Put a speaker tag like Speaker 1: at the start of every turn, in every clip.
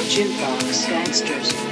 Speaker 1: jukebox gangsters.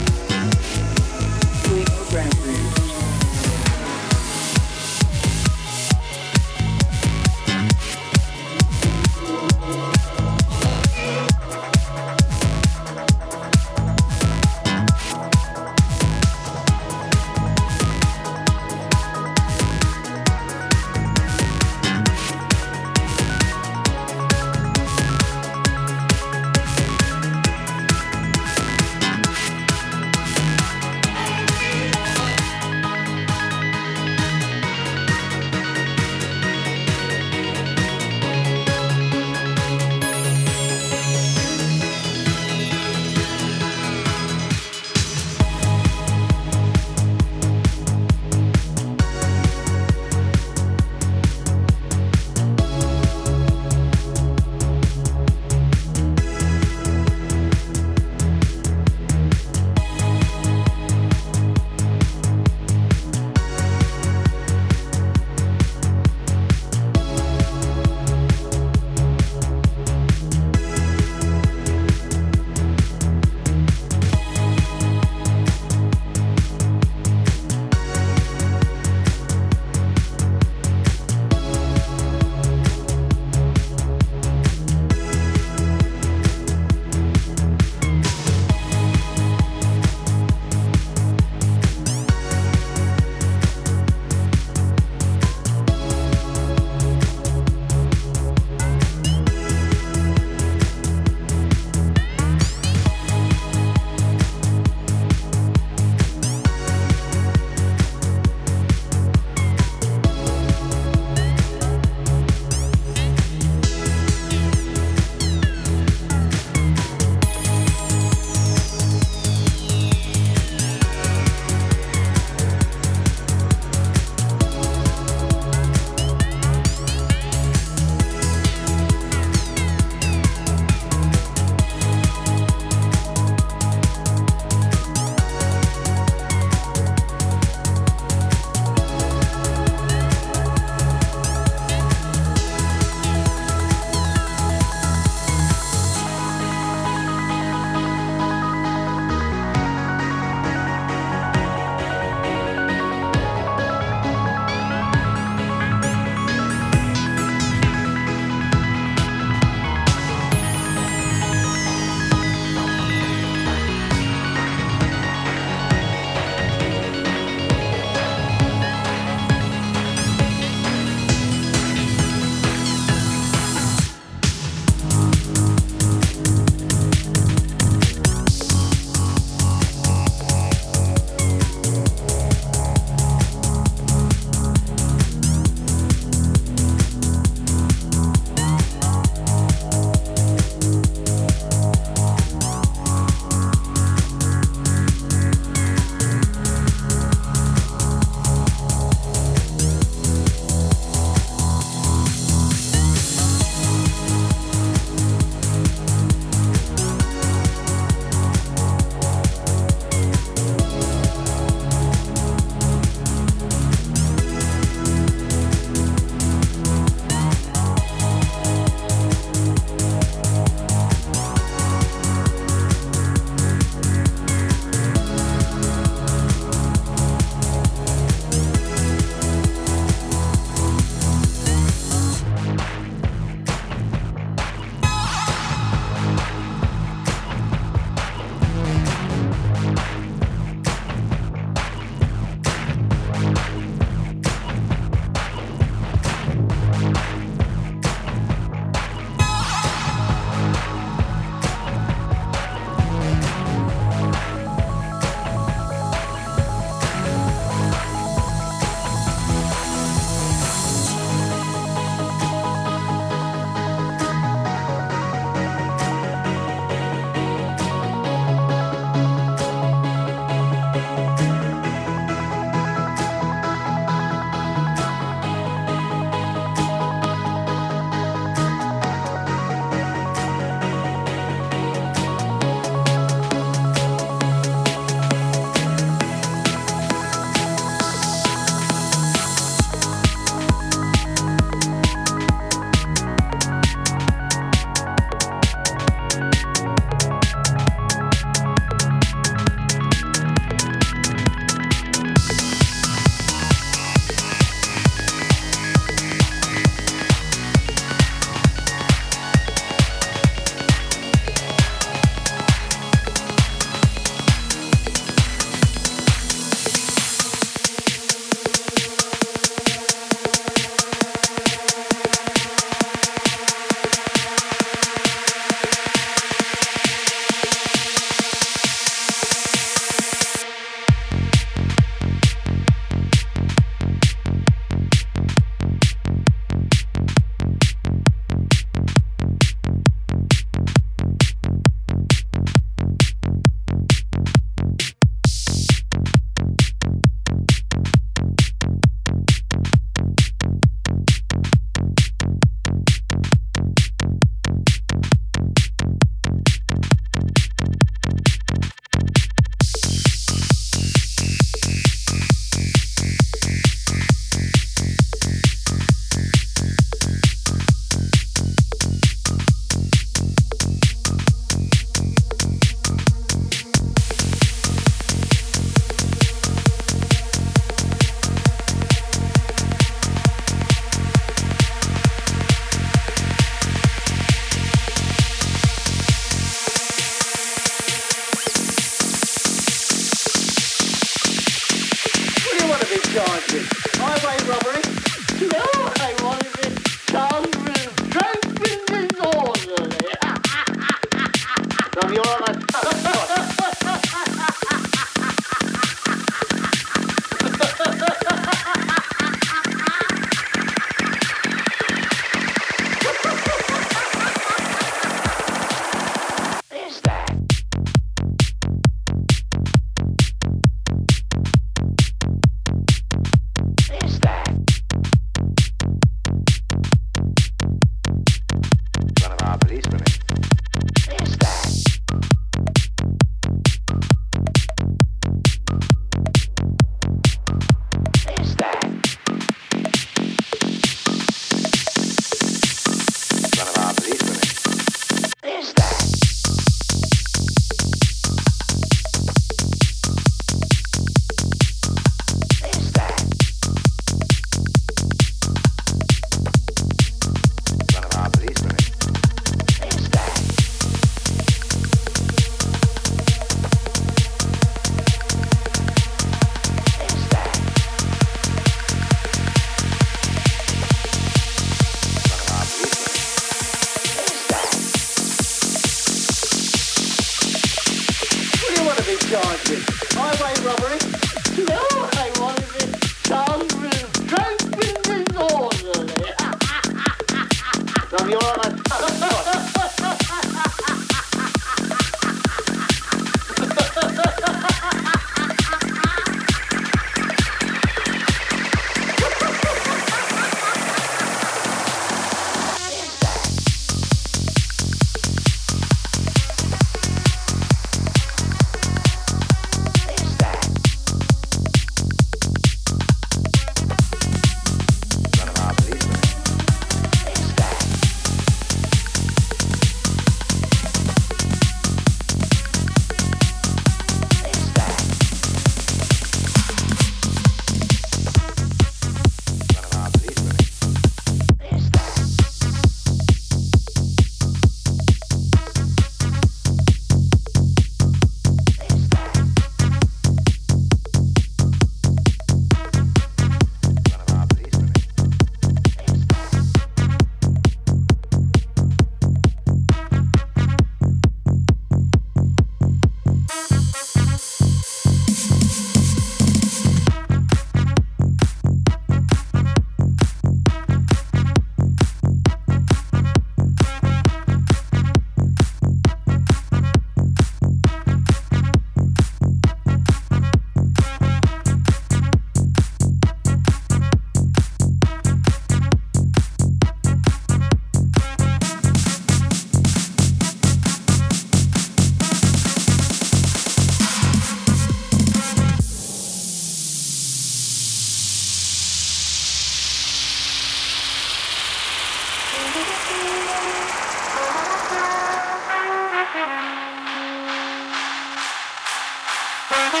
Speaker 2: は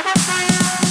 Speaker 2: い。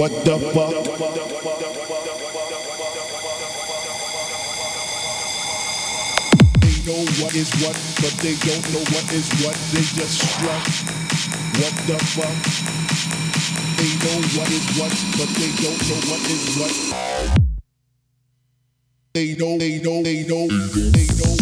Speaker 3: What the fuck? They know what is what, but they don't know what is what. They just struck. What the fuck? They know what is what, but they don't know what is what. They know, they know, they know, they know.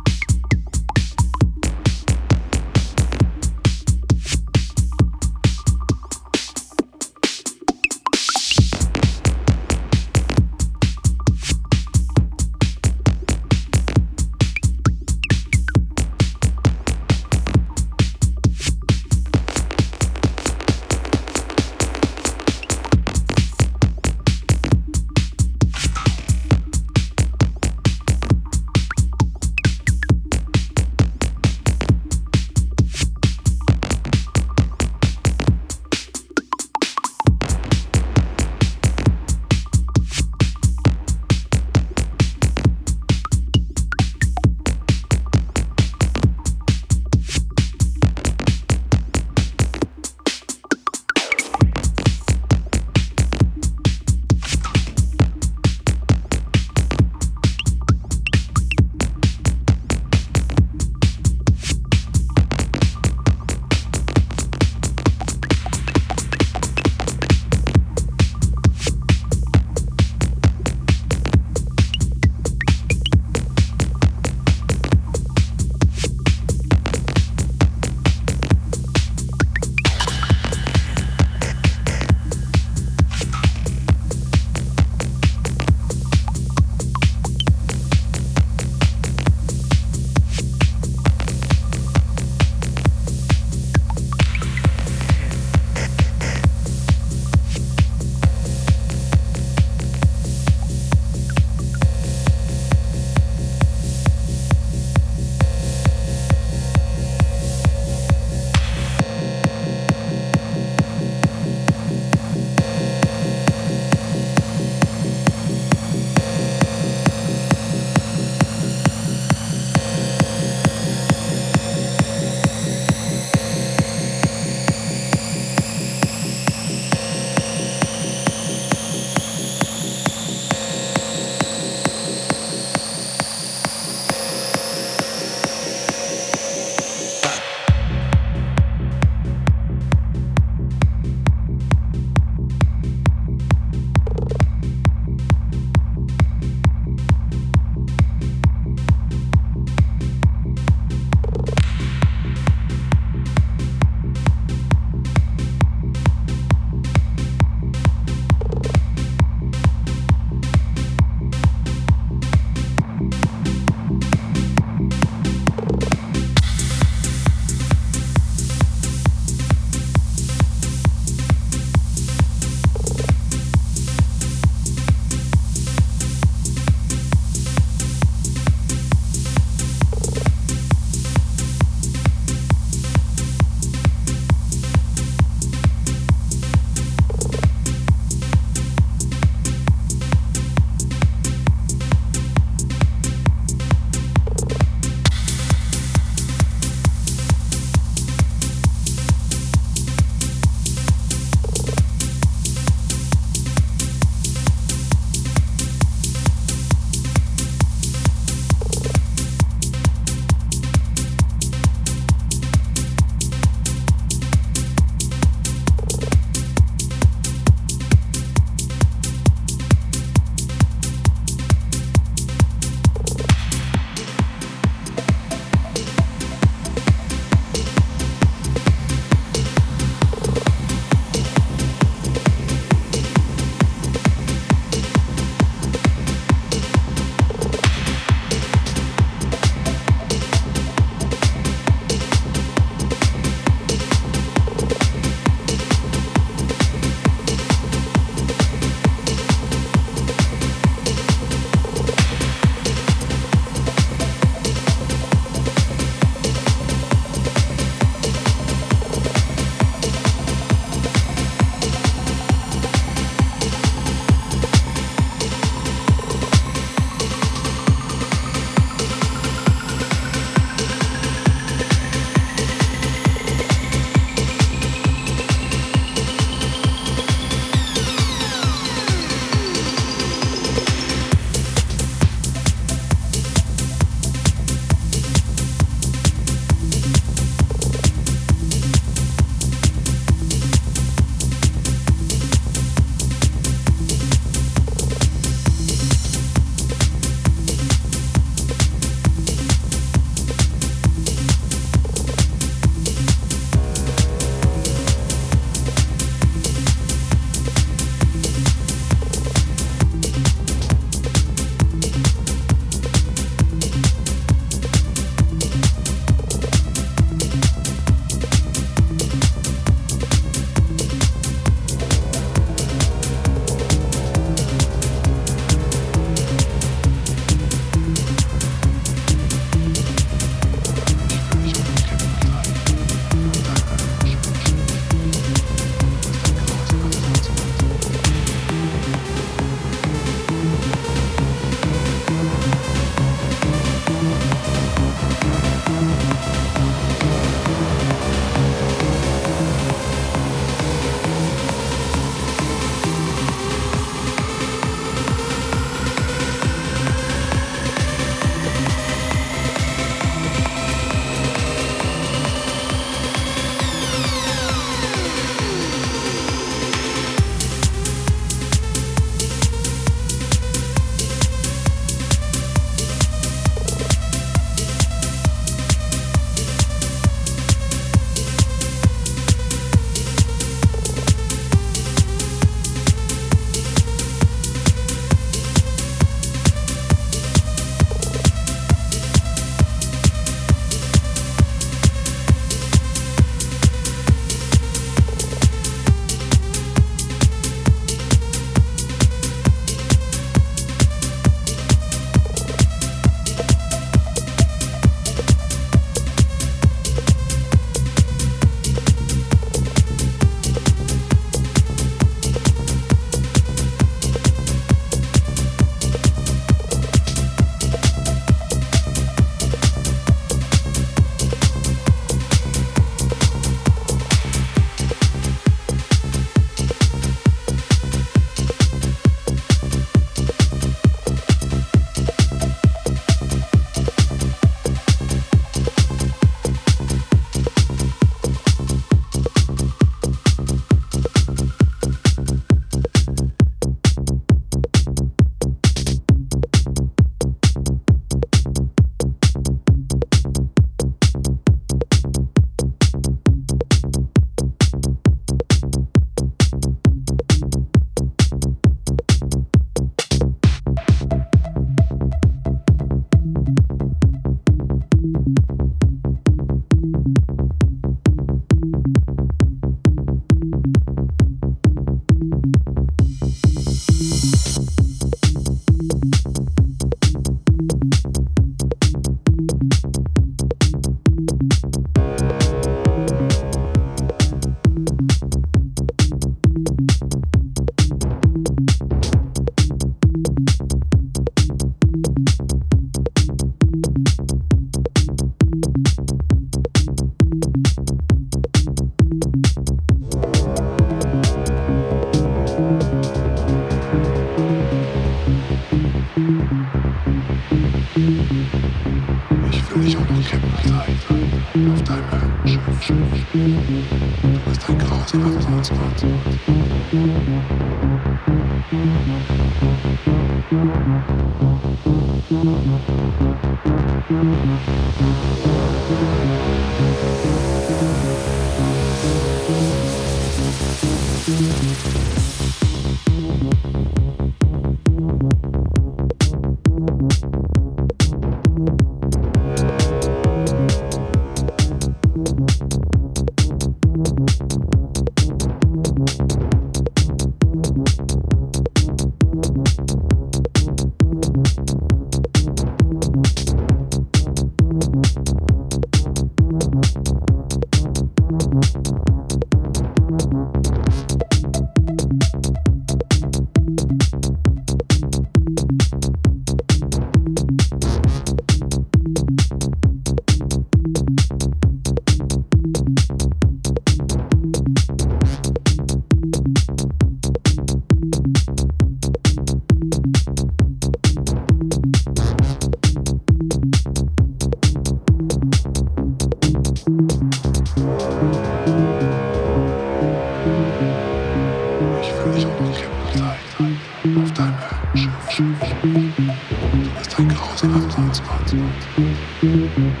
Speaker 3: Thank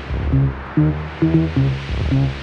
Speaker 3: you.